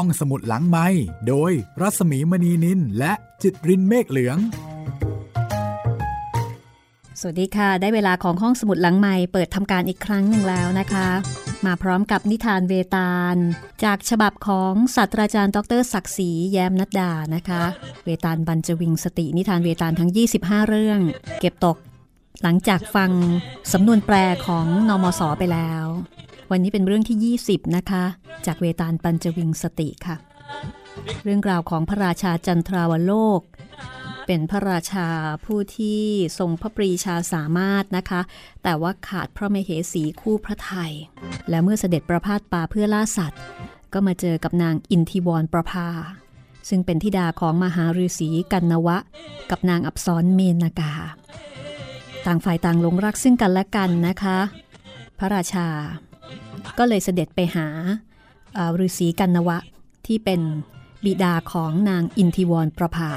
ห้องสมุดหลังไม้โดยรัสมีมณีนินและจิตรินเมฆเหลือง สวัสดีค่ะ ได้เวลาของห้องสมุดหลังใหม่เปิดทำการอีกครั้งหนึ่งแล้วนะคะ มาพร้อมกับนิทานเวตาล จากฉบับของศาสตราจารย์ ดรศักดิ์ศรีแย้มนัดดานะคะ เวตาลบรรจวิงสตินิทานเวตาลทั้ง 25 เรื่อง เก็บตก หลังจากฟังสำนวนแปลของนอมศไปแล้ว วันนี้เป็นเรื่องที่ 20 นะคะ จากเวตาลปัญจวิงสติค่ะ เรื่องราวของพระราชาจันทราวโลก เป็นพระราชาผู้ที่ทรงพระปรีชาสามารถนะคะ แต่ว่าขาดพระมเหสีคู่พระไทย และเมื่อเสด็จประพาสป่าเพื่อล่าสัตว์ ก็มาเจอกับนางอินทิวรประภา ซึ่งเป็นธิดาของมหาฤาษีกันนวะ กับนางอับซรเมนากา ต่างฝ่ายต่างหลงรักซึ่งกันและกันนะคะ พระราชา ก็เลยเสด็จไปหาฤาษีกันนวะ ที่เป็นบิดาของนางอินทิวรประภา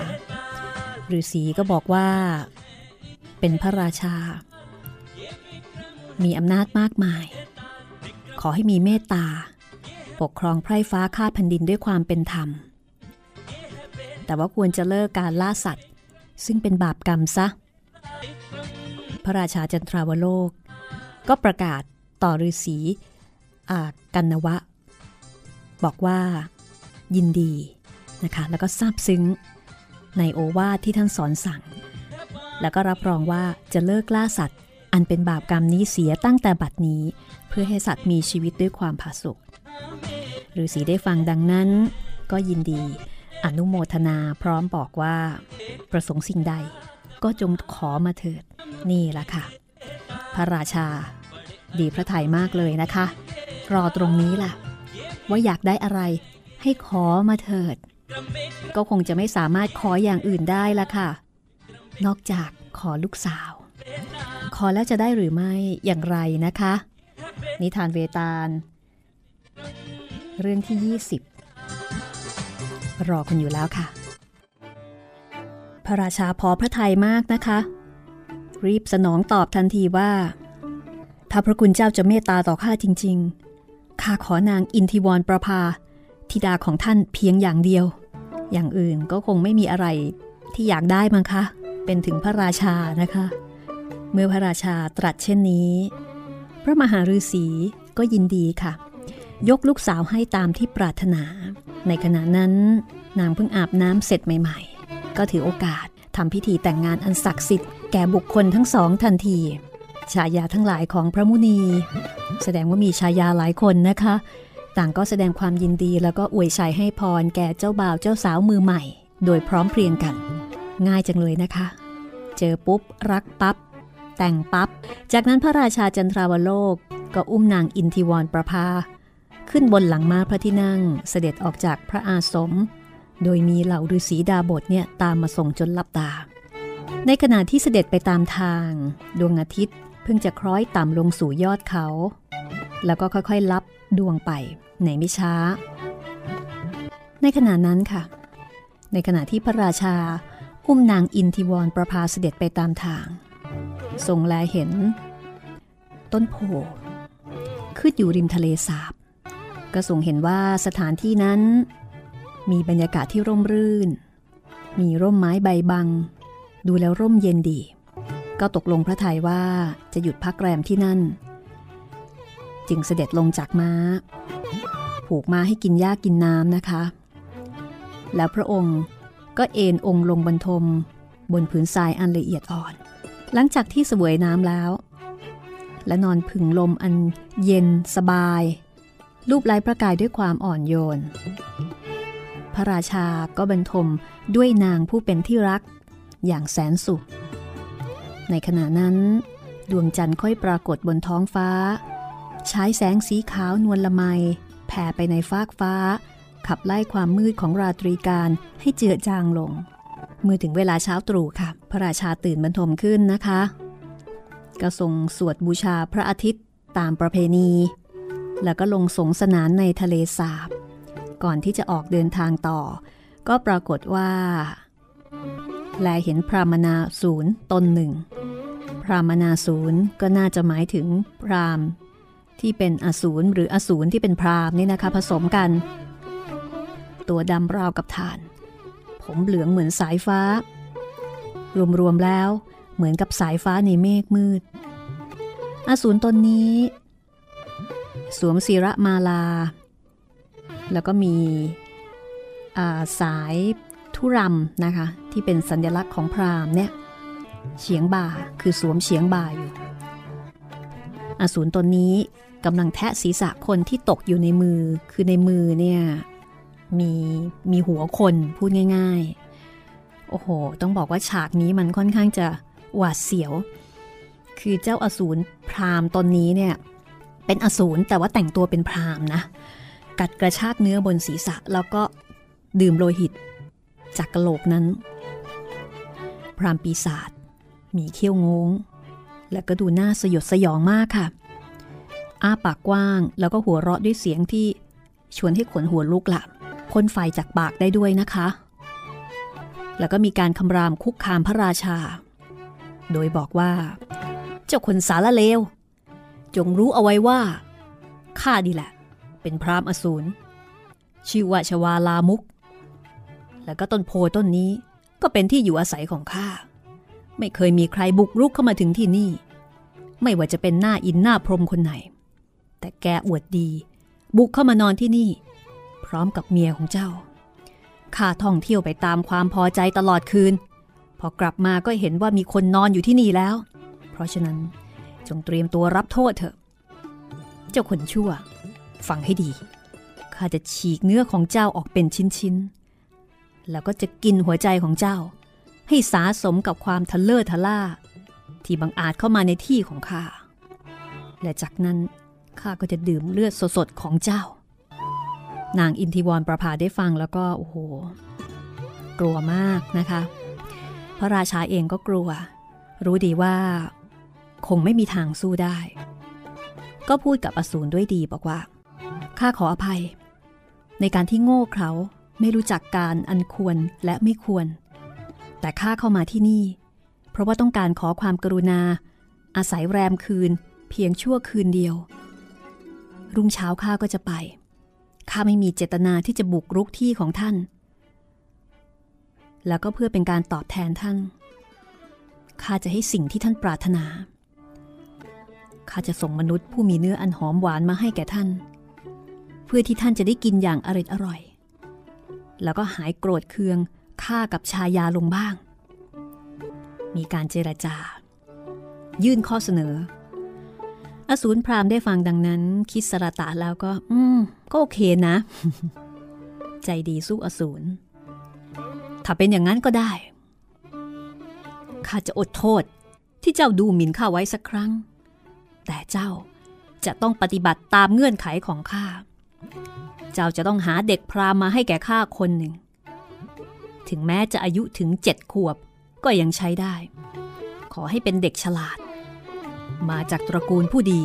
ฤาษีก็บอกว่า เป็นพระราชา มีอำนาจมากมาย ขอให้มีเมตตา ปกครองไพร่ฟ้าข้าแผ่นดินด้วยความเป็นธรรม แต่ว่าควรจะเลิกการล่าสัตว์ ซึ่งเป็นบาปกรรมซะ พระราชาจันทราวโลก ก็ประกาศต่อฤาษี กันนวะ บอกว่า ยินดีนะคะแล้วก็ซาบซึ้ง ในโอวาทที่ท่านสอนสั่ง แล้วก็รับรองว่าจะเลิกล่าสัตว์ อันเป็นบาปกรรมนี้เสียตั้งแต่บัดนี้ เพื่อให้สัตว์มีชีวิตด้วยความผาสุกฤาษีได้ฟังดังนั้นก็ยินดีอนุโมทนาพร้อมบอกว่า ประสงค์สิ่งใดก็จงขอมาเถิด นี่แหละค่ะ พระราชา ดีพระทัยมากเลยนะคะ รอตรงนี้ล่ะ ว่าอยากได้อะไร ให้ขอมาเถิด ก็คงจะไม่สามารถขออย่างอื่นได้ละค่ะ นอกจากขอลูกสาว ขอแล้วจะได้หรือไม่อย่างไรนะคะ นิทานเวตาล เรื่องที่ 20 รอคุณอยู่แล้วค่ะ พระราชาพอพระทัยมากนะคะ รีบสนองตอบทันทีว่า ถ้าพระคุณเจ้าจะเมตตาต่อข้าจริง ๆ ข้าขอนางอินทิวรประภาธิดาของท่านเพียงอย่างเดียว อย่างอื่นก็คงไม่มีอะไรที่อยากได้มั้งคะ เป็นถึงพระราชานะคะ เมื่อพระราชาตรัสเช่นนี้ พระมหาฤาษีก็ยินดีค่ะ ยกลูกสาวให้ตามที่ปรารถนา ในขณะนั้น นางเพิ่งอาบน้ำเสร็จใหม่ ๆ ก็ถือโอกาสทำพิธีแต่งงานอันศักดิ์สิทธิ์แก่บุคคลทั้งสองทันที ชายาทั้งหลายของพระมุนี แสดงว่ามีชายาหลายคนนะคะ ต่างก็แสดงความยินดีแล้วก็อวยชัยให้พรแก่เจ้าบ่าวเจ้าสาวมือใหม่ โดยพร้อมเพรียงกัน ง่ายจังเลยนะคะ เจอปุ๊บ รักปับ๊บแต่งปับ๊บจากนั้นพระราชาจันทราวโลก ก็อุ้มนางอินทิวรประภา ขึ้นบนหลังม้าพระที่นั่งเสด็จออกจากพระอาสม โดยมีเหล่าฤาษีดาบทเนี่ยตามมาส่งจนลับตาในขณะที่เสด็จไปตามทาง ดวงอาทิตย์ เพิ่งจะคล้อยต่ำลงสู่ยอดเขา แล้วก็ค่อยๆ ลับดวงไปในไม่ช้า ในขณะนั้นค่ะ ในขณะที่พระราชา อุ้มนางอินทิวรประพาเสด็จไปตามทาง ทรงแลเห็น ต้นโพขึ้นอยู่ริมทะเลสาบ ก็ทรงเห็นว่าสถานที่นั้น มีบรรยากาศที่ร่มรื่น มีร่มไม้ใบบัง ดูแล้วร่มเย็นดี ก็ตกลงพระทัยว่าจะหยุดพักแรมที่นั่น จึงเสด็จลงจากม้า ผูกม้าให้กินหญ้ากินน้ำนะคะ แล้วพระองค์ก็เอนองค์ลงบนทม บนผืนทรายอันละเอียดอ่อน หลังจากที่เสวยน้ำแล้ว และนอนผึ่งลมอันเย็นสบาย รูปไร้ประกายด้วยความอ่อนโยน พระราชาก็บรรทมด้วยนางผู้เป็นที่รักอย่างแสนสุข ในขณะนั้น ดวงจันทร์ค่อยปรากฏบนท้องฟ้า ใช้แสงสีขาวนวลละไม แผ่ไปในฟากฟ้า ขับไล่ความมืดของราตรีการให้เจือจางลง เมื่อถึงเวลาเช้าตรู่ค่ะ พระราชาตื่นบรรทมขึ้นนะคะก็ทรงสวดบูชาพระอาทิตย์ตามประเพณี แล้วก็ลงสงสนานในทะเลสาบ ก่อนที่จะออกเดินทางต่อ ก็ปรากฏว่า แลเห็นพรามนาศูนย์ตนหนึ่ง พรามนาศูนย์ก็น่าจะหมายถึงพรามที่เป็นอสูรหรืออสูรที่เป็นพรามนี่นะคะ ผสมกัน ตัวดำราวกับฐาน ผมเหลืองเหมือนสายฟ้า รวมๆแล้วเหมือนกับสายฟ้าในเมฆมืด อสูรตนนี้ สวมศีระมาลา แล้วก็มีสายทุรำนะคะ ที่เป็นสัญลักษณ์ของพราหมณ์เนี่ยเฉียงบ่าคือสวมเฉียงบ่าอยู่ อสูรตนนี้กำลังแทะศีรษะคนที่ตกอยู่ในมือ คือในมือเนี่ยมีมีหัวคนพูดง่าย ๆ โอ้โห ต้องบอกว่าฉากนี้มันค่อนข้างจะหวาดเสียว คือเจ้าอสูรพราหมณ์ตนนี้เนี่ยเป็นอสูรแต่ว่าแต่งตัวเป็นพราหมณ์นะ กัดกระชากเนื้อบนศีรษะแล้วก็ดื่มโลหิตจากกระโหลกนั้น พรามปีศาจมีเขี้ยวงง และก็ดูน่าสยดสยองมากค่ะ อ้าปากกว้างแล้วก็หัวเราะด้วยเสียงที่ชวนให้ขนหัวลุกหลับพ่นไฟจากปากได้ด้วยนะคะ แล้วก็มีการคำรามคุกคามพระราชา โดยบอกว่า เจ้าคนสารเลว จงรู้เอาไว้ว่าข้าดีแหละ เป็นพรามอสูรชื่อว่าชวาลามุก แล้วก็ต้นโพต้นนี้ ก็เป็นที่อยู่อาศัยของข้า ไม่เคยมีใครบุกรุกเข้ามาถึงที่นี่ ไม่ว่าจะเป็นหน้าอินหน้าพรมคนไหน แต่แกอวดดี บุกเข้ามานอนที่นี่ พร้อมกับเมียของเจ้า ข้าท่องเที่ยวไปตามความพอใจตลอดคืน พอกลับมาก็เห็นว่ามีคนนอนอยู่ที่นี่แล้ว เพราะฉะนั้นจงเตรียมตัวรับโทษเถอะ เจ้าคนชั่ว ฟังให้ดี ข้าจะฉีกเนื้อของเจ้าออกเป็นชิ้นๆ แล้วก็จะกินหัวใจของเจ้า ให้สาสมกับความทะเลอทะล่า ที่บังอาจเข้ามาในที่ของข้า และจากนั้นข้าก็จะดื่มเลือดสดๆของเจ้า นางอินทิวรประภาได้ฟังแล้วก็โอ้โห กลัวมากนะคะ พระราชาเองก็กลัว รู้ดีว่า คงไม่มีทางสู้ได้ ก็พูดกับอสูรด้วยดีบอกว่าข้าขออภัย ในการที่โง่เขลา ไม่รู้จักการอันควรและไม่ควร แต่ข้าเข้ามาที่นี่ เพราะว่าต้องการขอความกรุณา อาศัยแรมคืน เพียงชั่วคืนเดียว รุ่งเช้าข้าก็จะไป ข้าไม่มีเจตนาที่จะบุกรุกที่ของท่าน แล้วก็เพื่อเป็นการตอบแทนท่าน ข้าจะให้สิ่งที่ท่านปรารถนา ข้าจะส่งมนุษย์ผู้มีเนื้ออันหอมหวานมาให้แก่ท่าน เพื่อที่ท่านจะได้กินอย่างอร่อยอร่อย แล้วก็หายโกรธเคืองฆ่ากับชายาลงบ้าง มีการเจรจา ยื่นข้อเสนอ อสูรพรามได้ฟังดังนั้น คิดสระตะแล้วก็ อืม ก็โอเคนะ ใจดีสู้อสูร ถ้าเป็นอย่างนั้นก็ได้ ข้าจะอดโทษที่เจ้าดูหมิ่นข้าไว้สักครั้ง แต่เจ้าจะต้องปฏิบัติตามเงื่อนไขของข้า เจ้าจะต้องหาเด็กพรามาให้แก่ข้าคนหนึ่ง ถึงแม้จะอายุถึงเจ็ดขวบก็ยังใช้ได้ ขอให้เป็นเด็กฉลาด มาจากตระกูลผู้ดี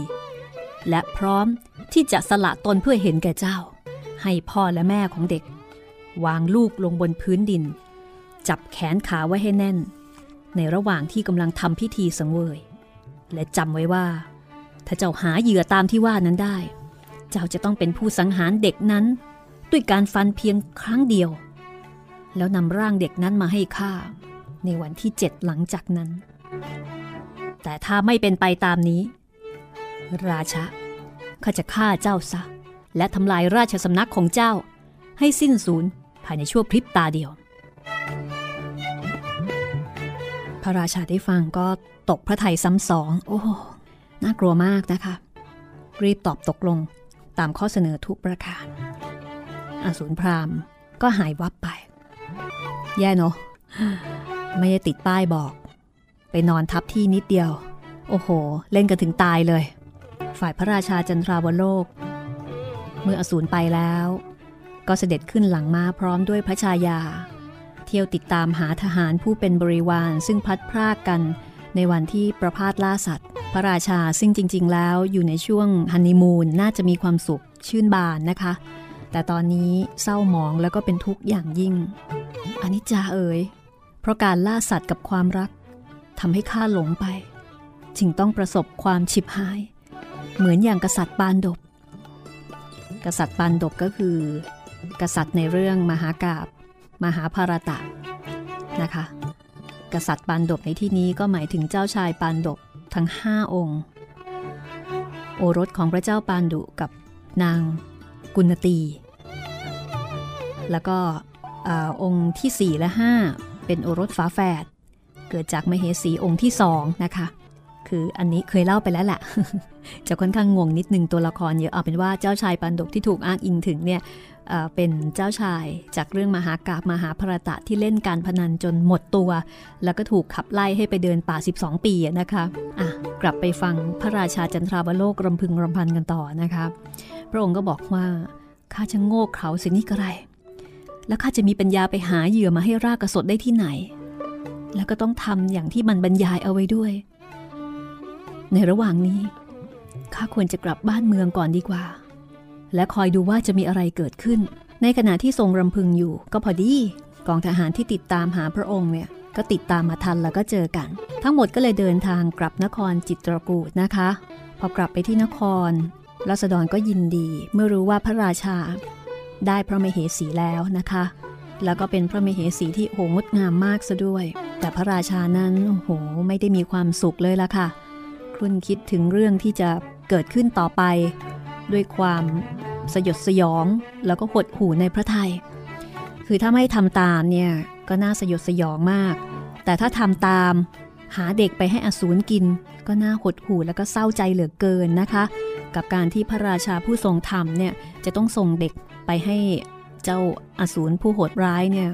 และพร้อมที่จะสละตนเพื่อเห็นแก่เจ้า ให้พ่อและแม่ของเด็ก วางลูกลงบนพื้นดิน จับแขนขาไว้ให้แน่น ในระหว่างที่กำลังทำพิธีสังเวย และจำไว้ว่า ถ้าเจ้าหาเหยื่อตามที่ว่านั้นได้ เจ้าจะต้องเป็นผู้สังหารเด็กนั้น ด้วยการฟันเพียงครั้งเดียว แล้วนำร่างเด็กนั้นมาให้ข้าในวันที่เจ็ดหลังจากนั้น แต่ถ้าไม่เป็นไปตามนี้ ราชาข้าจะฆ่าเจ้าซะ และทำลายราชสำนักของเจ้า ให้สิ้นสูญภายในชั่วพริบตาเดียว พระราชาได้ฟังก็ตกพระทัยซ้ำสอง โอ้ น่ากลัวมากนะคะ รีบตอบตกลง ตามข้อเสนอทุกประการอสูรพรามก็หายวับไป แย่เนาะไม่ได้ติดป้ายบอก ไปนอนทับที่นิดเดียว โอ้โห เล่นกันถึงตายเลย ฝ่ายพระราชาจันทราวโลก เมื่ออสูรไปแล้ว ก็เสด็จขึ้นหลังม้าพร้อมด้วยพระชายา เที่ยวติดตามหาทหารผู้เป็นบริวารซึ่งพัดพรากกัน ในวันที่ประพาสล่าสัตว์ พระราชาซึ่งจริง ๆ แล้วอยู่ในช่วงฮันนีมูนน่าจะมีความสุขชื่นบานนะคะ แต่ตอนนี้เศร้าหมองแล้วก็เป็นทุกข์อย่างยิ่งอันนี้จาเอ๋ยเพราะการล่าสัตว์กับความรักทำให้ข้าหลงไปจึงต้องประสบความฉิบหาย เหมือนอย่างกษัตริย์ปานดบ กษัตริย์ปานดบก็คือ กษัตริย์ในเรื่องมหากาบ มหาภารตะนะคะ กษัตริย์ปานดบในที่นี้ก็หมายถึงเจ้าชายปานดบทั้งห้าองค์ โอรสของพระเจ้าปานดุกับนางกุณตี แล้วก็องค์ที่ 4 และ 5 เป็นโอรสฝาแฝดเกิดจากมเหสีองค์ที่สองนะคะ คืออันนี้เคยเล่าไปแล้วแหละ จะค่อนข้างงงนิดนึงตัวละครเยอะเอาเป็นว่าเจ้าชายปันดกที่ถูกอ้างอิงถึงเนี่ยเป็นเจ้าชายจากเรื่องมหากาบมหาพรตะที่เล่นการพนันจนหมดตัว แล้วก็ถูกขับไล่ให้ไปเดินป่า 12 ปีนะคะอะกลับไปฟังพระราชาจันทราบโลกรำพึงรำพันกันต่อนะคะพระองค์ก็บอกว่าข้าจะโง่เขาสินี่ก็ไร แล้วข้าจะมีปัญญาไปหาเหยื่อมาให้รากกระสดได้ที่ไหน แล้วก็ต้องทำอย่างที่มันบรรยายเอาไว้ด้วย ในระหว่างนี้ข้าควรจะกลับบ้านเมืองก่อนดีกว่า และคอยดูว่าจะมีอะไรเกิดขึ้น ในขณะที่ทรงรำพึงอยู่ ก็พอดีกองทหารที่ติดตามหาพระองค์เนี่ยก็ติดตามมาทันแล้วก็เจอกัน ทั้งหมดก็เลยเดินทางกลับนครจิตรกูดนะคะ พอกลับไปที่นครรัษฎรก็ยินดี เมื่อรู้ว่าพระราชาได้พระมเหสีแล้วนะคะ แล้วก็เป็นพระมเหสีที่โหงดงามมากซะด้วย แต่พระราชานั้นโอ้โหไม่ได้มีความสุขเลยละค่ะ ครุ่นคิดถึงเรื่องที่จะเกิดขึ้นต่อไป ด้วยความสยดสยองแล้วก็หดหูในพระไทย คือถ้าไม่ทำตามเนี่ยก็น่าสยดสยองมาก แต่ถ้าทำตามหาเด็กไปให้อสูรกิน ก็น่าหดหูแล้วก็เศร้าใจเหลือเกินนะคะ กับการที่พระราชาผู้ทรงธรรมเนี่ยจะต้องส่งเด็กไปให้เจ้าอสูรผู้โหดร้ายเนี่ย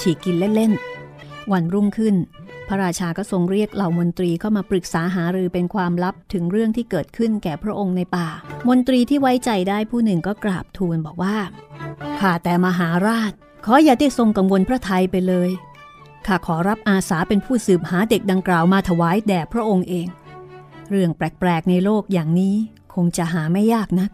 ฉีกกินเล่นๆวันรุ่งขึ้น พระราชาก็ทรงเรียกเหล่ามนตรีเข้ามาปรึกษาหารือเป็นความลับถึงเรื่องที่เกิดขึ้นแก่พระองค์ในป่า มนตรีที่ไว้ใจได้ผู้หนึ่งก็กราบทูลบอกว่า ข้าแต่มหาราช ขออย่าได้ทรงกังวลพระไทยไปเลย ข้าขอรับอาสาเป็นผู้สืบหาเด็กดังกล่าวมาถวายแด่พระองค์เอง เรื่องแปลกๆในโลกอย่างนี้คงจะหาไม่ยากนัก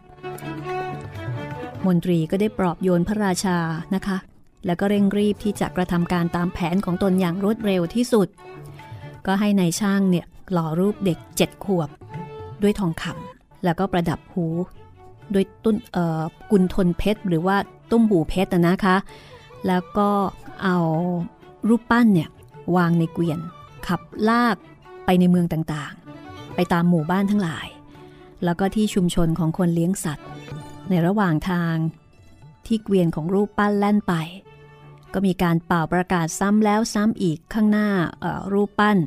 มนตรีก็ได้ปลอบโยนพระราชานะคะ แล้วก็เร่งรีบที่จะกระทำการตามแผนของตนอย่างรวดเร็วที่สุด ก็ให้ในายช่างเนี่ยหล่อรูปเด็กเจ็ดขวบ ด้วยทองคำแล้วก็ประดับหูด้วยตุ้นเอ่อกุนทนเพชร หรือว่าตุ้มหูเพชรนะคะ แล้วก็เอารูปปั้นเนี่ยวางในเกวียน ขับลากไปในเมืองต่างๆ ไปตามหมู่บ้านทั้งหลาย แล้วก็ที่ชุมชนของคนเลี้ยงสัตว์ ในระหว่างทางที่เกวียนของรูปปั้นแล่นไป ก็มีการเป่าประกาศซ้ำแล้วซ้ำอีกข้างหน้ารูปปั้น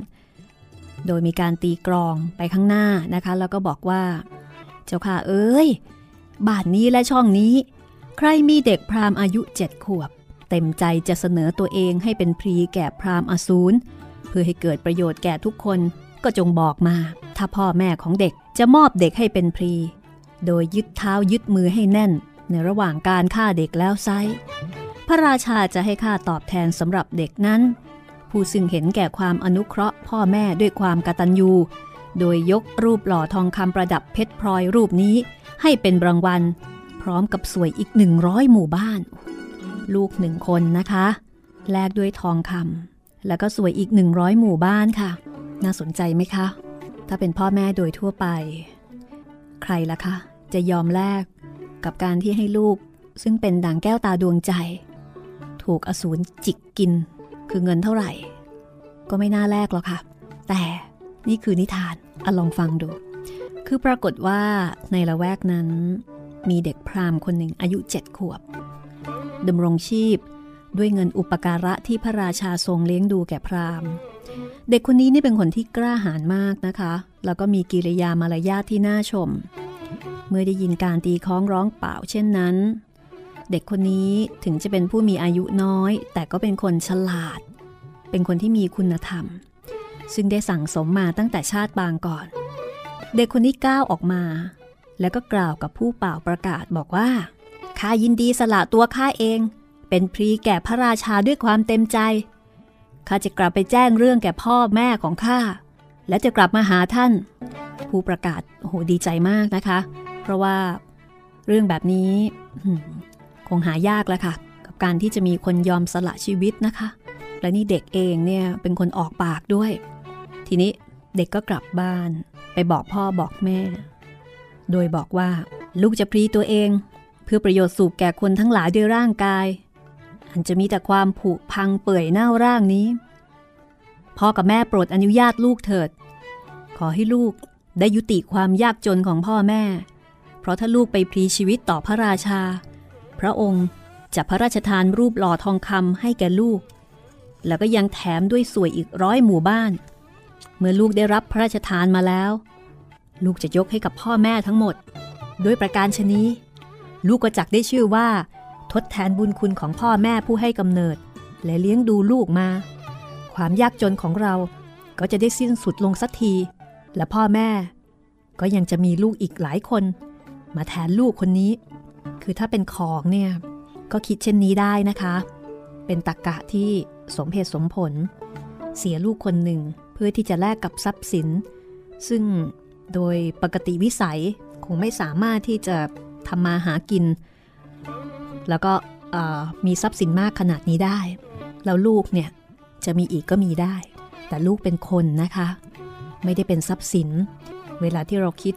โดยมีการตีกรองไปข้างหน้านะคะ แล้วก็บอกว่า เจ้าค่ะเอ้ยบ้านนี้และช่องนี้ ใครมีเด็กพราหมณ์อายุเจ็ดขวบ เต็มใจจะเสนอตัวเองให้เป็นพรีแก่พราหมณ์อสูรเพื่อให้เกิดประโยชน์แก่ทุกคนก็จงบอกมา ถ้าพ่อแม่ของเด็กจะมอบเด็กให้เป็นพรี โดยยึดเท้ายึดมือให้แน่น ในระหว่างการฆ่าเด็กแล้วไซ พระราชาจะให้ค่าตอบแทนสำหรับเด็กนั้น ผู้ซึ่งเห็นแก่ความอนุเคราะห์พ่อแม่ด้วยความกตัญญูโดยยกรูปหล่อทองคำประดับเพชรพลอยรูปนี้ให้เป็นรางวัล พร้อมกับสวยอีกหนึ่งร้อยหมู่บ้าน ลูกหนึ่งคนนะคะ แลกด้วยทองคำแล้วก็สวยอีกหนึ่งร้อยหมู่บ้านค่ะ น่าสนใจไหมคะ ถ้าเป็นพ่อแม่โดยทั่วไป ใครล่ะคะ จะยอมแลกกับการที่ให้ลูก ซึ่งเป็นด่างแก้วตาดวงใจ ถูกอสูรจิกกิน คือเงินเท่าไหร่ ก็ไม่น่าแลกหรอกค่ะ แต่นี่คือนิทานอลองฟังดู คือปรากฏว่าในละแวกนั้น มีเด็กพราหมณ์คนหนึ่งอายุเจ็ดขวบดำรงชีพด้วยเงินอุปการะที่พระราชาทรงเลี้ยงดูแก่พราหมณ์ เด็กคนนี้นี่เป็นคนที่กล้าหาญมากนะคะ แล้วก็มีกิริยามารยาทที่น่าชม เมื่อได้ยินการตีค้องร้องเปล่าเช่นนั้น เด็กคนนี้ถึงจะเป็นผู้มีอายุน้อย แต่ก็เป็นคนฉลาด เป็นคนที่มีคุณธรรม ซึ่งได้สั่งสมมาตั้งแต่ชาติบางก่อน เด็กคนนี้ก้าวออกมา แล้วก็กล่าวกับผู้เป่าประกาศบอกว่าข้ายินดีสละตัวข้าเอง เป็นพรีแก่พระราชาด้วยความเต็มใจข้าจะกลับไปแจ้งเรื่องแก่พ่อแม่ของข้าและจะกลับมาหาท่าน ผู้ประกาศโอ้โหดีใจมากนะคะ เพราะว่าเรื่องแบบนี้ คงหายากแล้วค่ะ กับการที่จะมีคนยอมสละชีวิตนะคะ และนี่เด็กเองเนี่ยเป็นคนออกปากด้วย ทีนี้เด็กก็กลับบ้าน ไปบอกพ่อบอกแม่ โดยบอกว่าลูกจะพรีตัวเอง เพื่อประโยชน์สุขแก่คนทั้งหลายด้วยร่างกาย อันจะมีแต่ความผุพังเปื่อยเน่าร่างนี้ พ่อกับแม่โปรดอนุญาตลูกเถิด ขอให้ลูกได้ยุติความยากจนของพ่อแม่ เพราะถ้าลูกไปพลีชีวิตต่อพระราชา พระองค์จะพระราชทานรูปหล่อทองคำให้แก่ลูก แล้วก็ยังแถมด้วยสวยอีกร้อยหมู่บ้าน เมื่อลูกได้รับพระราชทานมาแล้ว ลูกจะยกให้กับพ่อแม่ทั้งหมด ด้วยประการชนี้ ลูกก็จักได้ชื่อว่า ทดแทนบุญคุณของพ่อแม่ผู้ให้กำเนิด และเลี้ยงดูลูกมา ความยากจนของเราก็จะได้สิ้นสุดลงสักที และพ่อแม่ ก็ยังจะมีลูกอีกหลายคน มาแทนลูกคนนี้ คือถ้าเป็นของเนี่ยก็คิดเช่นนี้ได้นะคะ เป็นตรกกะที่สมเหตุสมผล เสียลูกคนหนึ่งเพื่อที่จะแลกกับทรัพย์สิน ซึ่งโดยปกติวิสัยคงไม่สามารถที่จะทำมาหากิน แล้วก็มีทรัพย์สินมากขนาดนี้ได้ แล้วลูกเนี่ยจะมีอีกก็มีได้ แต่ลูกเป็นคนนะคะ ไม่ได้เป็นทรัพย์สิน เวลาที่เราคิด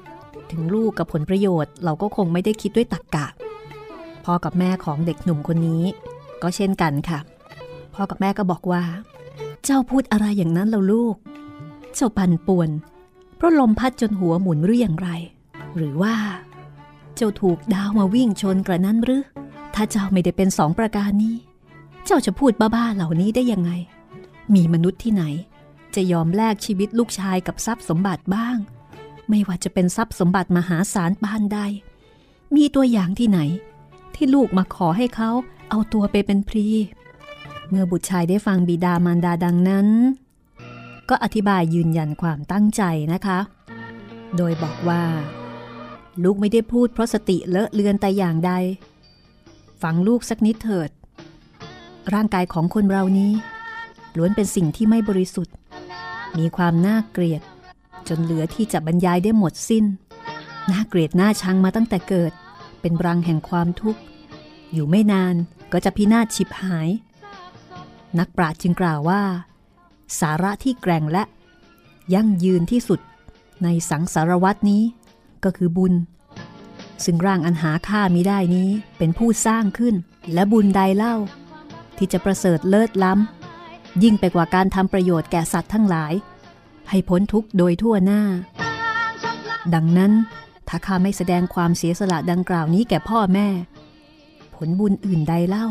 ถึงลูกกับผลประโยชน์ เราก็คงไม่ได้คิดด้วยตรกกะ พ่อกับแม่ของเด็กหนุ่มคนนี้ ก็เช่นกันค่ะ พ่อกับแม่ก็บอกว่า เจ้าพูดอะไรอย่างนั้นเราลูก เจ้าปั่นป่วนเพราะลมพัดจนหัวหมุนหรืออย่างไร หรือว่า เจ้าถูกดาวมาวิ่งชนกระนั้นหรือ ถ้าเจ้าไม่ได้เป็นสองประการนี้ เจ้าจะพูดบ้าๆเหล่านี้ได้ยังไง มีมนุษย์ที่ไหน จะยอมแลกชีวิตลูกชายกับทรัพย์สมบัติบ้าง ไม่ว่าจะเป็นทรัพย์สมบัติมหาศาลปานใดมีตัวอย่างที่ไหน ที่ลูกมาขอให้เขาเอาตัวไปเป็นพรี เมื่อบุตรชายได้ฟังบิดามารดาดังนั้น ก็อธิบายยืนยันความตั้งใจนะคะ โดยบอกว่า ลูกไม่ได้พูดเพราะสติเลอะเลือนแต่อย่างใด ฟังลูกสักนิดเถิด ร่างกายของคนเรานี้ ล้วนเป็นสิ่งที่ไม่บริสุทธิ์ มีความน่าเกลียด จนเหลือที่จะบรรยายได้หมดสิ้น น่าเกลียดน่าชังมาตั้งแต่เกิด เป็นรังแห่งความทุกข์ อยู่ไม่นานก็จะพินาศฉิบหาย นักปราชญ์จึงกล่าวว่า สาระที่แกร่งและ ยั่งยืนที่สุดในสังสารวัตนี้ก็คือบุญ ซึ่งร่างอันหาค่ามิได้นี้เป็นผู้สร้างขึ้นและบุญใดเล่า ที่จะประเสริฐเลิศล้ำ ยิ่งไปกว่าการทำประโยชน์แก่สัตว์ทั้งหลาย ให้พ้นทุกข์โดยทั่วหน้า ดังนั้น ถ้าข้าไม่แสดงความเสียสละดังกล่าวนี้แก่พ่อแม่ ผลบุญอื่นใดเล่า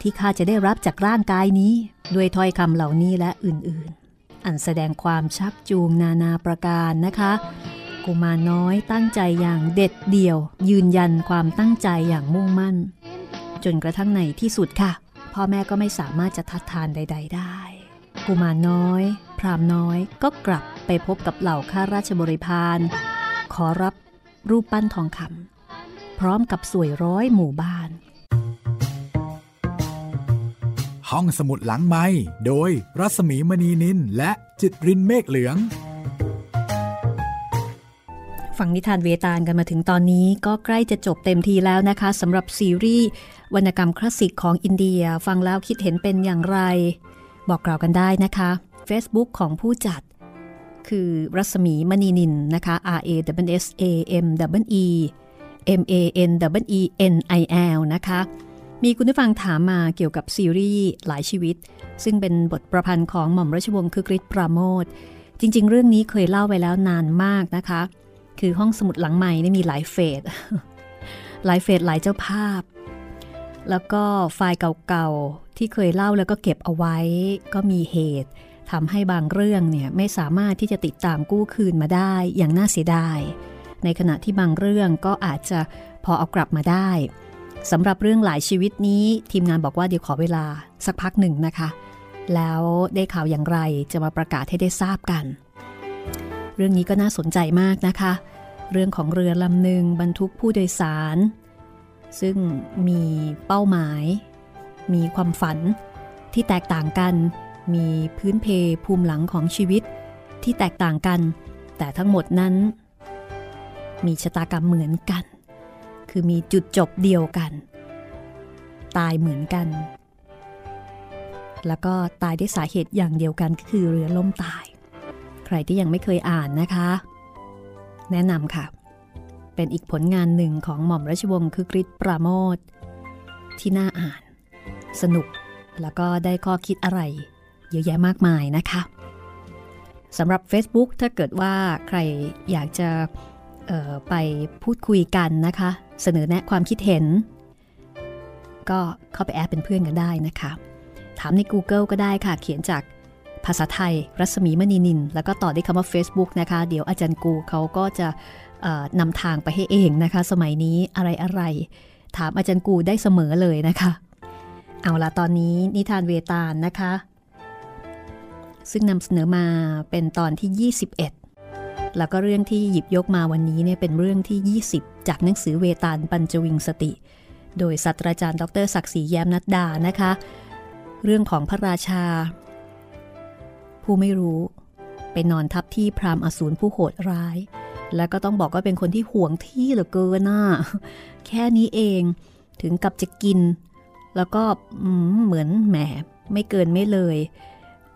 ที่ข้าจะได้รับจากร่างกายนี้ ด้วยถ้อยคำเหล่านี้และอื่นๆ อันแสดงความชักจูงนานาประการนะคะ กุมารน้อยตั้งใจอย่างเด็ดเดี่ยว ยืนยันความตั้งใจอย่างมุ่งมั่น จนกระทั่งในที่สุดค่ะ พ่อแม่ก็ไม่สามารถจะทัดทานใด ๆ ได้กุมารน้อย พรามน้อยก็กลับไปพบกับเหล่าข้าราชบริพารขอรับ รูปปั้นทองคำพร้อมกับสวยร้อยหมู่บ้าน ห้องสมุดหลังไม้โดยรัสมีมณีนินและจิตรินเมฆเหลืองฟังนิทานเวตาลกันมาถึงตอนนี้ก็ใกล้จะจบเต็มทีแล้วนะคะสำหรับซีรีส์วรรณกรรมคลาสสิกของอินเดีย ฟังแล้วคิดเห็นเป็นอย่างไร บอกกล่าวกันได้นะคะ Facebook ของผู้จัด คือรัศมีมณีนินนะคะ R A W S A M W E M A N W E N I L นะคะ มีคุณผู้ฟังถามมาเกี่ยวกับซีรีส์หลายชีวิต ซึ่งเป็นบทประพันธ์ของหม่อมราชวงศ์คือกริชปราโมทจริง ๆ เรื่องนี้เคยเล่าไว้แล้วนานมากนะคะ คือห้องสมุดหลังใหม่นี่มีหลายเฟสหลายเฟสหลายเจ้าภาพ แล้วก็ไฟล์เก่าๆที่เคยเล่าแล้วก็เก็บเอาไว้ก็มีเหตุ ทำให้บางเรื่องเนี่ยไม่สามารถที่จะติดตามกู้คืนมาได้อย่างน่าเสียดาย ในขณะที่บางเรื่องก็อาจจะพอเอากลับมาได้สำหรับเรื่องหลายชีวิตนี้ทีมงานบอกว่าเดี๋ยวขอเวลาสักพักหนึ่งนะคะ แล้วได้ข่าวอย่างไรจะมาประกาศให้ได้ทราบกัน เรื่องนี้ก็น่าสนใจมากนะคะ เรื่องของเรือลำหนึ่งบรรทุกผู้โดยสาร ซึ่งมีเป้าหมาย มีความฝันที่แตกต่างกัน มีพื้นเพภูมิหลังของชีวิตที่แตกต่างกัน แต่ทั้งหมดนั้น มีชะตากรรมเหมือนกัน คือมีจุดจบเดียวกัน ตายเหมือนกัน แล้วก็ตายด้วยสาเหตุอย่างเดียวกันก็คือเรือล่มตาย ใครที่ยังไม่เคยอ่านนะคะ แนะนำค่ะ เป็นอีกผลงานหนึ่งของหม่อมราชวงศ์คือกริชปราโมทที่น่าอ่าน สนุกแล้วก็ได้ข้อคิดอะไร เยอะแยะมากมายนะคะสำหรับ Facebook ถ้าเกิดว่าใครอยากจะไปพูดคุยกันนะคะ เสนอแนะความคิดเห็น ก็เข้าไปแอดเป็นเพื่อนกันได้นะคะ ถามใน Google ก็ได้ค่ะ เขียนจากภาษาไทย รัศมีมณีนิน แล้วก็ต่อด้วยคำว่า Facebook นะคะ เดี๋ยวอาจารย์กูเขาก็จะนำทางไปให้เองนะคะ สมัยนี้อะไรอะไร ถามอาจารย์กูได้เสมอเลยนะคะ เอาละตอนนี้นิทานเวตาลนะคะ ซึ่งนำเสนอมาเป็นตอนที่ 21 แล้วก็เรื่องที่หยิบยกมาวันนี้เนี่ยเป็นเรื่องที่ 20 จากหนังสือเวตาลปัญจวิงสติ โดยศาสตราจารย์ ดรศักดิ์ศรีแย้มนัดดานะคะ เรื่องของพระราชา ผู้ไม่รู้ไปนอนทับที่พรามอสูรผู้โหดร้าย แล้วก็ต้องบอกว่าเป็นคนที่ห่วงที่เหลือเกินน่ะแค่นี้เองถึงกับจะกิน แล้วก็เหมือนแหมไม่เกินไม่เลย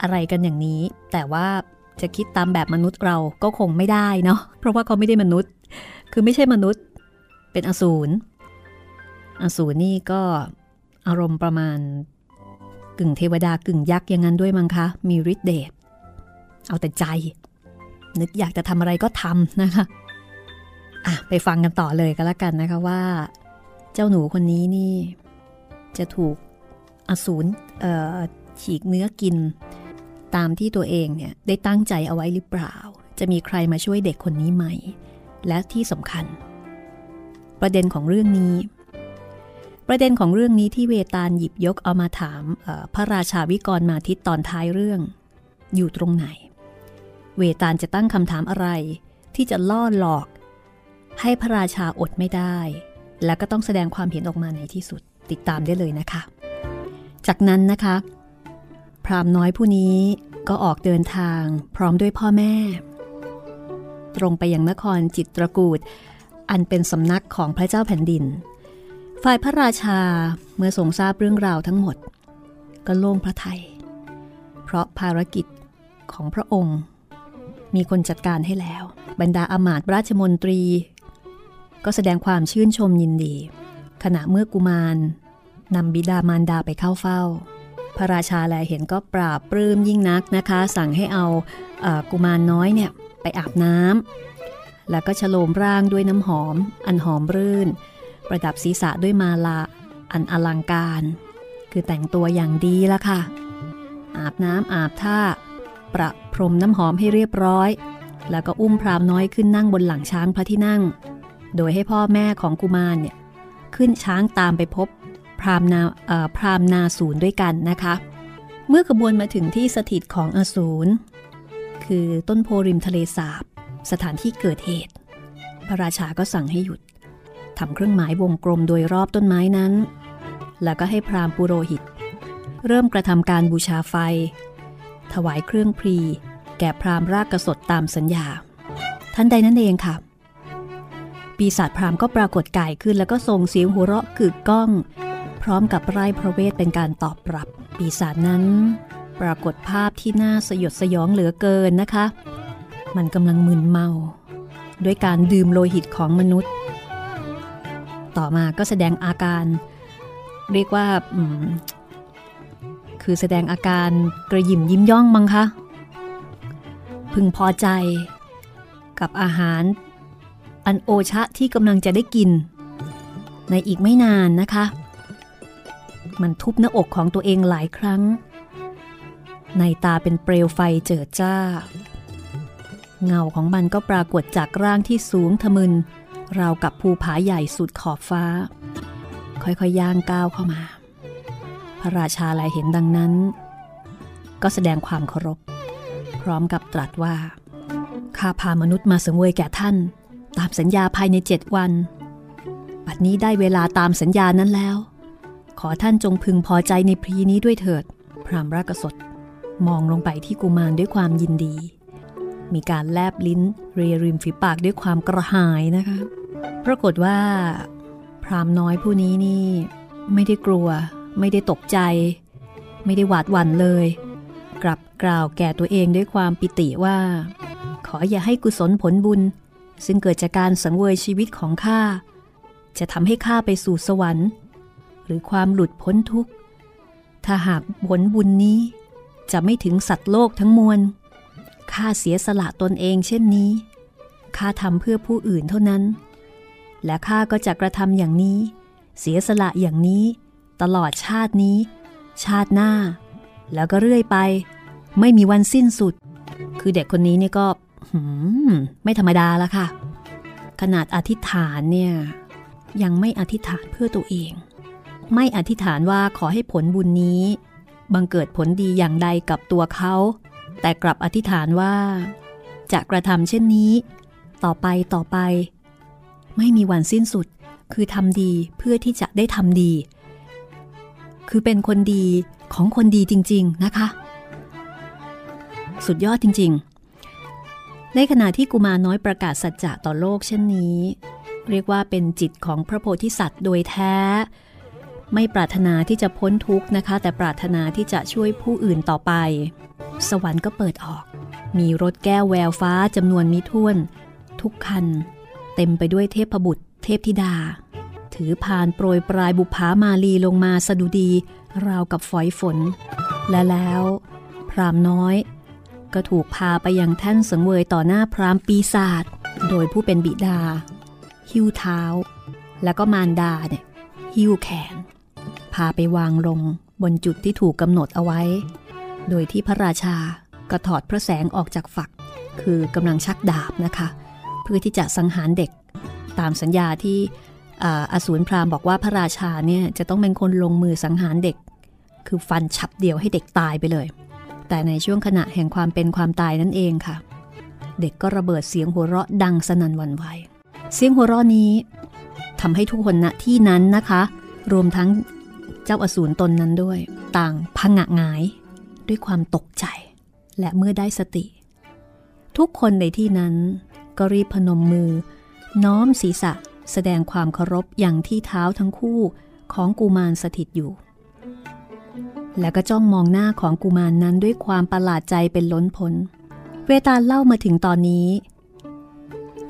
อะไรกันอย่างนี้ แต่ว่าจะคิดตามแบบมนุษย์เราก็คงไม่ได้เนาะเพราะว่าเขาไม่ได้มนุษย์ คือไม่ใช่มนุษย์ เป็นอสูรอสูรนี่ก็อารมณ์ประมาณ กึ่งเทวดากึ่งยักษ์อย่างนั้นด้วยมั้งคะ มีฤทธิ์เดชเอาแต่ใจ นึกอยากจะทำอะไรก็ทำนะคะอะไปฟังกันต่อเลยก็แล้วกันนะคะว่า เจ้าหนูคนนี้นี่ จะถูกอสูรฉีกเนื้อกิน ตามที่ตัวเองเนี่ยได้ตั้งใจเอาไว้หรือเปล่า จะมีใครมาช่วยเด็กคนนี้ไหม และที่สำคัญ ประเด็นของเรื่องนี้ ประเด็นของเรื่องนี้ที่เวตาลหยิบยกเอามาถามพระราชาวิกรมาทิตตอนท้ายเรื่อง อยู่ตรงไหน เวตาลจะตั้งคำถามอะไร ที่จะล่อหลอก ให้พระราชาอดไม่ได้ และก็ต้องแสดงความเห็นออกมาในที่สุดติดตามได้เลยนะคะ จากนั้นนะคะ พรามน้อยผู้นี้ก็ออกเดินทางพร้อมด้วยพ่อแม่ ตรงไปยังนครจิตรกูดอันเป็นสำนักของพระเจ้าแผ่นดิน ฝ่ายพระราชาเมื่อทรงทราบเรื่องราวทั้งหมด ก็โล่งพระทยเพราะภารกิจของพระองค์ มีคนจัดการให้แล้ว บรรดาอมาตราชมนตรี ก็แสดงความชื่นชมยินดี ขณะเมื่อกุมารนำบิดามารดาไปเข้าเฝ้า พระราชาแลเห็นก็ปราบปลื้มยิ่งนักนะคะ สั่งให้เอาอากุมารน้อยเนี่ยไปอาบน้ำแล้วก็ฉโลมร่างด้วยน้ำหอม อันหอมรื่น ประดับศีรษะด้วยมาลาอันอลังการ คือแต่งตัวอย่างดีละค่ะ อาบน้ำอาบท่า ประพรมน้ำหอมให้เรียบร้อย แล้วก็อุ้มพรามน้อยขึ้นนั่งบนหลังช้างพระที่นั่ง โดยให้พ่อแม่ของกุมารเนี่ยขึ้นช้างตามไปพบ รามนาพรามนาศูนย์ด้วยกันนะคะ เมื่อขบวนมาถึงที่สถิตของอสูรคือต้นโพริมทะเลสาบ สถานที่เกิดเหตุ พระราชาก็สั่งให้หยุดทำเครื่องหมายวงกลมโดยรอบต้นไม้นั้น แล้วก็ให้พรามปุโรหิต เริ่มกระทำการบูชาไฟ ถวายเครื่องพรี แก่พรามรากกสดตามสัญญา ท่านใดนั่นเองค่ะ ปีศาจพรามก็ปรากฏกายขึ้นแล้วก็ส่งเสียงหัวเราะกึกก้อง ร้อมกับไร้พระเวทเป็นการตอบรับ ปีศาจนั้น ปรากฏภาพที่น่าสยดสยองเหลือเกินนะคะ มันกำลังมึนเมา ด้วยการดื่มโลหิตของมนุษย์ ต่อมาก็แสดงอาการ เรียกว่าคือแสดงอาการกระยิมยิ้มย่องมั้งคะ พึงพอใจกับอาหารอันโอชะที่กำลังจะได้กิน ในอีกไม่นานนะคะ มันทุบหน้าอกของตัวเองหลายครั้ง ในตาเป็นเปลวไฟเจิดจ้า เงาของมันก็ปรากฏจากร่างที่สูงทะมึน ราวกับภูผาใหญ่สุดขอบฟ้า ค่อยๆย่างก้าวเข้ามา พระราชาลายเห็นดังนั้น ก็แสดงความเคารพ พร้อมกับตรัสว่าข้าพามนุษย์มาสังเวยแก่ท่าน ตามสัญญาภายในเจ็ดวัน บัดนี้ได้เวลาตามสัญญานั้นแล้ว ขอท่านจงพึงพอใจในพรีนี้ด้วยเถิด พรามรากสดมองลงไปที่กุมารด้วยความยินดี มีการแลบลิ้นเรียริมฝีปากด้วยความกระหายนะคะ ปรากฏว่า พรามน้อยผู้นี้นี่ ไม่ได้กลัว ไม่ได้ตกใจ ไม่ได้หวาดหวั่นเลย กลับกล่าวแก่ตัวเองด้วยความปิติว่า ขออย่าให้กุศลผลบุญ ซึ่งเกิดจากการสังเวยชีวิตของข้าจะทำให้ข้าไปสู่สวรรค์ หรือความหลุดพ้นทุกข์ ถ้าหากผลบุญนี้จะไม่ถึงสัตว์โลกทั้งมวล ข้าเสียสละตนเองเช่นนี้ ข้าทำเพื่อผู้อื่นเท่านั้น และข้าก็จะกระทำอย่างนี้ เสียสละอย่างนี้ ตลอดชาตินี้ ชาติหน้า แล้วก็เรื่อยไป ไม่มีวันสิ้นสุด คือเด็กคนนี้เนี่ยก็ไม่ธรรมดาละค่ะ ขนาดอธิษฐานเนี่ย ยังไม่อธิษฐานเพื่อตัวเอง ไม่อธิษฐานว่าขอให้ผลบุญนี้ บังเกิดผลดีอย่างใดกับตัวเขา แต่กลับอธิษฐานว่า จะกระทำเช่นนี้ ต่อไปต่อไป ไม่มีวันสิ้นสุดคือทำดีเพื่อที่จะได้ทำดี คือเป็นคนดีของคนดีจริง ๆนะคะ สุดยอดจริง ๆ ในขณะที่กุมารน้อยประกาศสัจจะต่อโลกเช่นนี้ เรียกว่าเป็นจิตของพระโพธิสัตว์โดยแท้ ไม่ปรารถนาที่จะพ้นทุกข์นะคะ แต่ปรารถนาที่จะช่วยผู้อื่นต่อไป สวรรค์ก็เปิดออก มีรถแก้วแววฟ้าจำนวนมิท่วน ทุกคัน เต็มไปด้วยเทพบุตร เทพธิดา ถือพานโปรยปลายบุพามาลีลงมาสะดุดี ราวกับฝอยฝน และแล้ว พรามน้อย ก็ถูกพาไปยังแท่นสังเวยต่อหน้าพรามปีศาจโดยผู้เป็นบิดา หิ้วเท้า แล้วก็มารดาเนี่ยหิ้วแขน พาไปวางลงบนจุดที่ถูกกำหนดเอาไว้ โดยที่พระราชาก็ถอดพระแสงออกจากฝัก คือกำลังชักดาบนะคะ เพื่อที่จะสังหารเด็ก ตามสัญญาที่อสูรพราหมณ์บอกว่าพระราชาเนี่ยจะต้องเป็นคนลงมือสังหารเด็ก คือฟันฉับเดียวให้เด็กตายไปเลย แต่ในช่วงขณะแห่งความเป็นความตายนั่นเองค่ะ เด็กก็ระเบิดเสียงหัวเราะดังสนั่นวันไหวเสียงหัวเราะนี้ทำให้ทุกคนณที่นั้นนะคะ รวมทั้ง เจ้าอสูรตนนั้นด้วย ต่างพังะงาย ด้วยความตกใจ และเมื่อได้สติ ทุกคนในที่นั้น ก็รีบพนมมือ น้อมศีรษะแสดงความเคารพอย่างที่เท้าทั้งคู่ของกุมารสถิตอยู่ และก็จ้องมองหน้าของกุมารนนั้นด้วยความประหลาดใจเป็นล้นพ้นเวตาเล่ามาถึงตอนนี้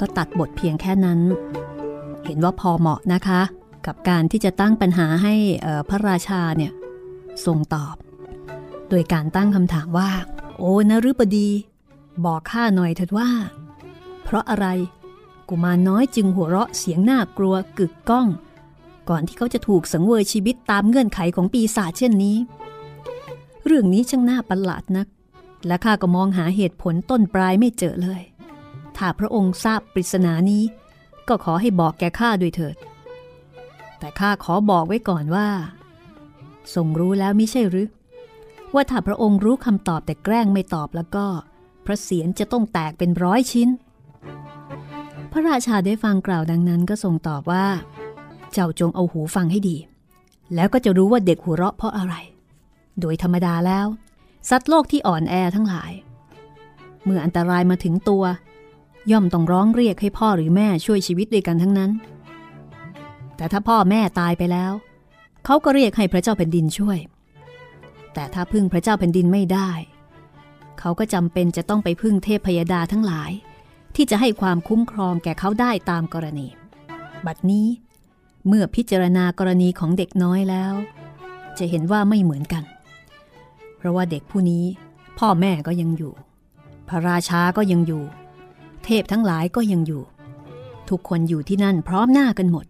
ก็ตัดบทเพียงแค่นั้น เห็นว่าพอเหมาะนะคะ กับการที่จะตั้งปัญหาให้พระราชาเนี่ยทรงตอบ โดยการตั้งคำถามว่า โอ้นฤบดี บอกข้าหน่อยเถิดว่า เพราะอะไรกุมารน้อยจึงหัวเราะเสียงน่ากลัวกึกก้อง ก่อนที่เขาจะถูกสังเวยชีวิตตามเงื่อนไขของปีศาจเช่นนี้ เรื่องนี้ช่างน่าประหลาดนัก และข้าก็มองหาเหตุผลต้นปลายไม่เจอเลย ถ้าพระองค์ทราบปริศนานี้ ก็ขอให้บอกแก่ข้าด้วยเถิด แต่ข้าขอบอกไว้ก่อนว่า ทรงรู้แล้วไม่ใช่หรือ ว่าถ้าพระองค์รู้คำตอบแต่แกล้งไม่ตอบแล้วก็ พระเศียรจะต้องแตกเป็นร้อยชิ้น พระราชาได้ฟังกล่าวดังนั้นก็ทรงตอบว่า เจ้าจงเอาหูฟังให้ดี แล้วก็จะรู้ว่าเด็กหัวเราะเพราะอะไร โดยธรรมดาแล้ว สัตว์โลกที่อ่อนแอทั้งหลาย เมื่ออันตรายมาถึงตัว ย่อมต้องร้องเรียกให้พ่อหรือแม่ช่วยชีวิตด้วยกันทั้งนั้น แต่ถ้าพ่อแม่ตายไปแล้ว เขาก็เรียกให้พระเจ้าแผ่นดินช่วย แต่ถ้าพึ่งพระเจ้าแผ่นดินไม่ได้ เขาก็จำเป็นจะต้องไปพึ่งเทพพยดาทั้งหลาย ที่จะให้ความคุ้มครองแก่เขาได้ตามกรณี บัดนี้ เมื่อพิจารณากรณีของเด็กน้อยแล้ว จะเห็นว่าไม่เหมือนกัน เพราะว่าเด็กผู้นี้พ่อแม่ก็ยังอยู่ พระราชาก็ยังอยู่ เทพทั้งหลายก็ยังอยู่ ทุกคนอยู่ที่นั่นพร้อมหน้ากันหมด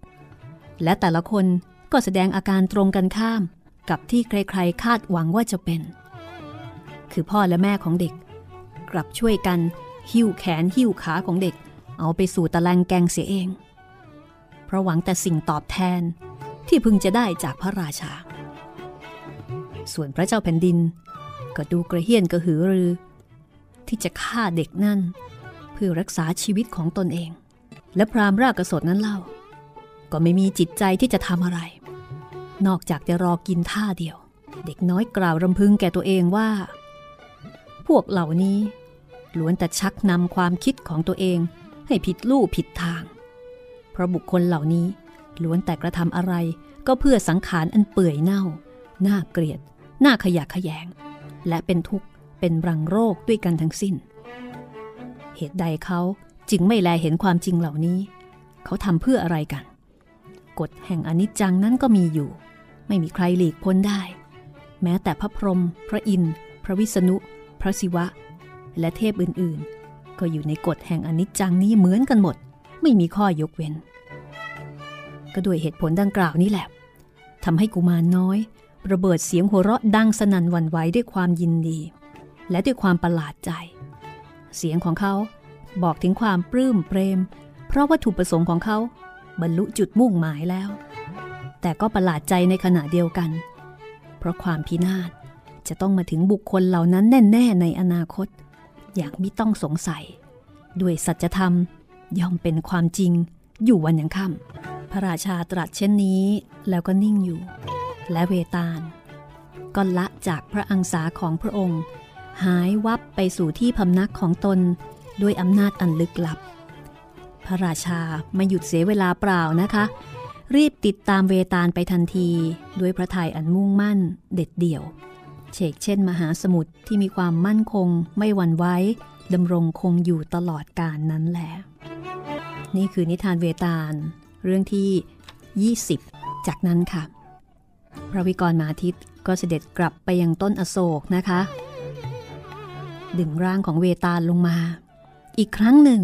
และแต่ละคนก็แสดงอาการตรงกันข้ามกับที่ใครๆ คาดหวังว่าจะเป็น คือพ่อและแม่ของเด็ก กลับช่วยกันหิ้วแขนหิ้วขาของเด็ก เอาไปสู่ตะแลงแกงเสียเอง เพราะหวังแต่สิ่งตอบแทนที่พึงจะได้จากพระราชา ส่วนพระเจ้าแผ่นดิน ก็ดูกระเฮียนกระหือรือ ที่จะฆ่าเด็กนั่น เพื่อรักษาชีวิตของตนเอง และพรามรากสดนั้นเล่า ก็ไม่มีจิตใจที่จะทำอะไร นอกจากจะรอกินท่าเดียว เด็กน้อยกล่าวรำพึงแก่ตัวเองว่า พวกเหล่านี้ล้วนแต่ชักนำความคิดของตัวเองให้ผิดลู่ผิดทาง เพราะบุคคลเหล่านี้ล้วนแต่กระทำอะไรก็เพื่อสังขารอันเปื่อยเน่า น่าเกลียด น่าขยะขยง และเป็นทุกข์เป็นรังโรคด้วยกันทั้งสิ้น เหตุใดเขาจึงไม่แลเห็นความจริงเหล่านี้ เขาทำเพื่ออะไรกัน กฎแห่งอนิจจังนั้นก็มีอยู่ ไม่มีใครหลีกพ้นได้ แม้แต่พระพรหมพระอินทร์ พระวิษณุ พระศิวะ และเทพอื่นๆ ก็อยู่ในกฎแห่งอนิจจังนี้เหมือนกันหมด ไม่มีข้อยกเว้น ก็ด้วยเหตุผลดังกล่าวนี้แหละทำให้กุมารน้อย ระเบิดเสียงหัวเราะดังสนั่นวันไหวด้วยความยินดี และด้วยความประหลาดใจ เสียงของเขาบอกถึงความปลื้มเปรม เพราะวัตถุประสงค์ของเขา บรรลุจุดมุ่งหมายแล้ว แต่ก็ประหลาดใจในขณะเดียวกัน เพราะความพินาศจะต้องมาถึงบุคคลเหล่านั้นแน่ ๆ ในอนาคต อย่างมิต้องสงสัย ด้วยสัจธรรมย่อมเป็นความจริงอยู่วันยังค่ำพระราชาตรัสเช่นนี้แล้วก็นิ่งอยู่ และเวตาลก็ละจากพระอังสาของพระองค์ หายวับไปสู่ที่พำนักของตนด้วยอำนาจอันลึกลับ พระราชาไม่หยุดเสียเวลาเปล่านะคะ รีบติดตามเวตาลไปทันที ด้วยพระทัยอันมุ่งมั่นเด็ดเดี่ยว เชกเช่นมหาสมุทรที่มีความมั่นคงไม่หวั่นไหวดำรงคงอยู่ตลอดกาลนั้นแหละนี่คือนิทานเวตาล เรื่องที่ 20 จากนั้นค่ะ พระวิกรมาทิตก็เสด็จกลับไปยังต้นอโศกนะคะ ดึงร่างของเวตาลลงมา อีกครั้งหนึ่ง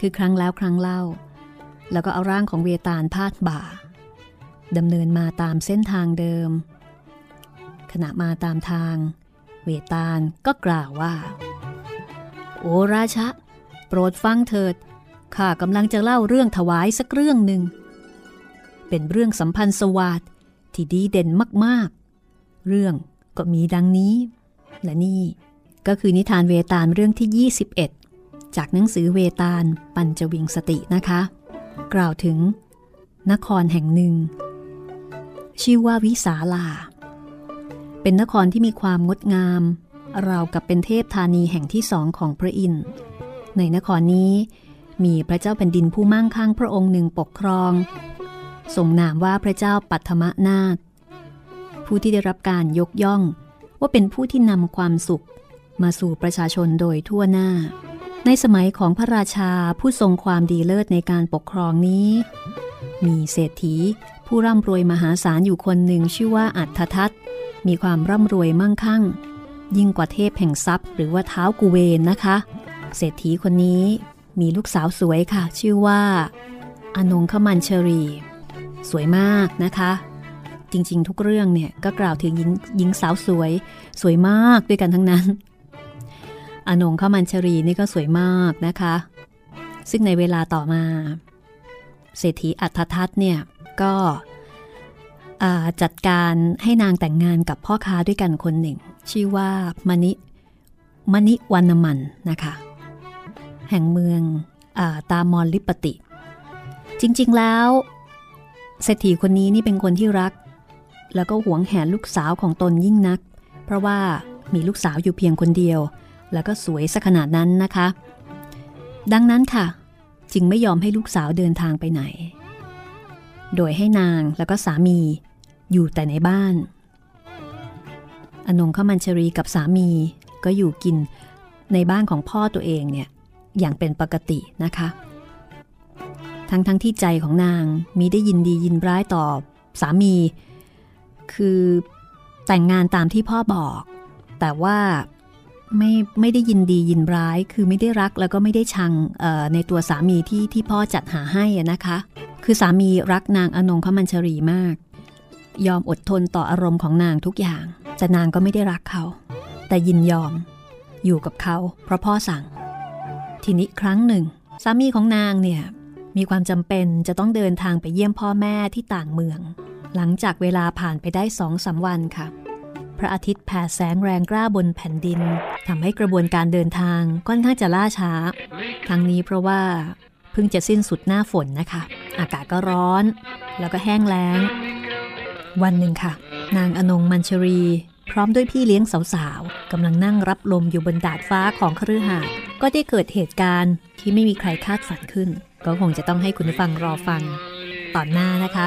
คือครั้งแล้วครั้งเล่า แล้วก็เอาร่างของเวตาลพาดบ่าดำเนินมาตามเส้นทางเดิม ขณะมาตามทาง เวตาลก็กล่าวว่า โอราชะ โปรดฟังเถิดข้ากำลังจะเล่าเรื่องถวายสักเรื่องหนึ่ง เป็นเรื่องสัมพันธ์สวัสดที่ดีเด่นมากๆ เรื่องก็มีดังนี้ และนี่ก็คือนิทานเวตาลเรื่องที่21 จากหนังสือเวตาลปัญจวิงสตินะคะ กล่าวถึง นครแห่งหนึ่ง ชื่อว่าวิสาลา เป็นนครที่มีความงดงาม ราวกับเป็นเทพธานีแห่งที่สองของพระอินทร์ในนครนี้มีพระเจ้าแผ่นดินผู้มั่งคั่งพระองค์หนึ่งปกครองทรงนามว่าพระเจ้าปัทมนาถผู้ที่ได้รับการยกย่องว่าเป็นผู้ที่นำความสุข มาสู่ประชาชนโดยทั่วหน้า ในสมัยของพระราชาผู้ทรงความดีเลิศในการปกครองนี้ มีเศรษฐี ผู้ร่ำรวยมหาศาลอยู่คนหนึ่งชื่อว่าอัฏฐทัตมีความร่ำรวยมั่งคั่ง ยิ่งกว่าเทพแห่งทรัพย์ หรือว่าเท้ากูเวนนะคะ เศรษฐีคนนี้มีลูกสาวสวยค่ะ ชื่อว่า อนงขมันเชรี สวยมากนะคะ จริงๆ ทุกเรื่องเนี่ยก็กล่าวถึงหญิงหญิงสาวสวย สวยมากด้วยกันทั้งนั้น อนงขมันเชรีนี่ก็สวยมากนะคะ ซึ่งในเวลาต่อมา เศรษฐีอัฏทัตเนี่ยก็จัดการให้นางแต่งงานกับพ่อค้าด้วยกันคนหนึ่ง ชื่อว่ามณิมณิวันมันนะคะ แห่งเมืองอตามอนลิปติ จริงๆแล้วเศรษฐีคนนี้นี่เป็นคนที่รัก แล้วก็หวงแหนลูกสาวของตนยิ่งนัก เพราะว่ามีลูกสาวอยู่เพียงคนเดียว แล้วก็สวยสักขนาดนั้นนะคะ ดังนั้นค่ะ จึงไม่ยอมให้ลูกสาวเดินทางไปไหน โดยให้นางแล้วก็สามีอยู่แต่ในบ้าน อนงข้ามันชรีกับสามีก็อยู่กินในบ้านของพ่อตัวเองเนี่ยอย่างเป็นปกตินะคะ ทั้งทั้งที่ใจของนางมีได้ยินดียินร้ายต่อสามี คือแต่งงานตามที่พ่อบอก แต่ว่า ไม่ไม่ได้ยินดียินร้าย คือไม่ได้รักแล้วก็ไม่ได้ชังในตัวสามีที่ที่พ่อจัดหาให้นะคะ คือสามีรักนางอนงขมันชรีมาก ยอมอดทนต่ออารมณ์ของนางทุกอย่าง แต่นางก็ไม่ได้รักเขา แต่ยินยอม อยู่กับเขา เพราะพ่อสั่ง ทีนี้ครั้งหนึ่ง สามีของนางเนี่ยมีความจำเป็นจะต้องเดินทางไปเยี่ยมพ่อแม่ที่ต่างเมือง หลังจากเวลาผ่านไปได้สองสาวันค่ะ พระอาทิตย์แผ่แสงแรงกล้าบนแผ่นดินทำให้กระบวนการเดินทางค่อนข้างจะล่าช้า ทั้งนี้เพราะว่าเพิ่งจะสิ้นสุดหน้าฝนนะคะ อากาศก็ร้อน แล้วก็แห้งแล้ง วันหนึ่งค่ะ นางอนงมัญชรี พร้อมด้วยพี่เลี้ยงสาวๆกำลังนั่งรับลมอยู่บนดาดฟ้าของครือหาดก็ได้เกิดเหตุการณ์ที่ไม่มีใครคาดฝันขึ้น ก็คงจะต้องให้คุณฟังรอฟัง ตอนหน้านะคะ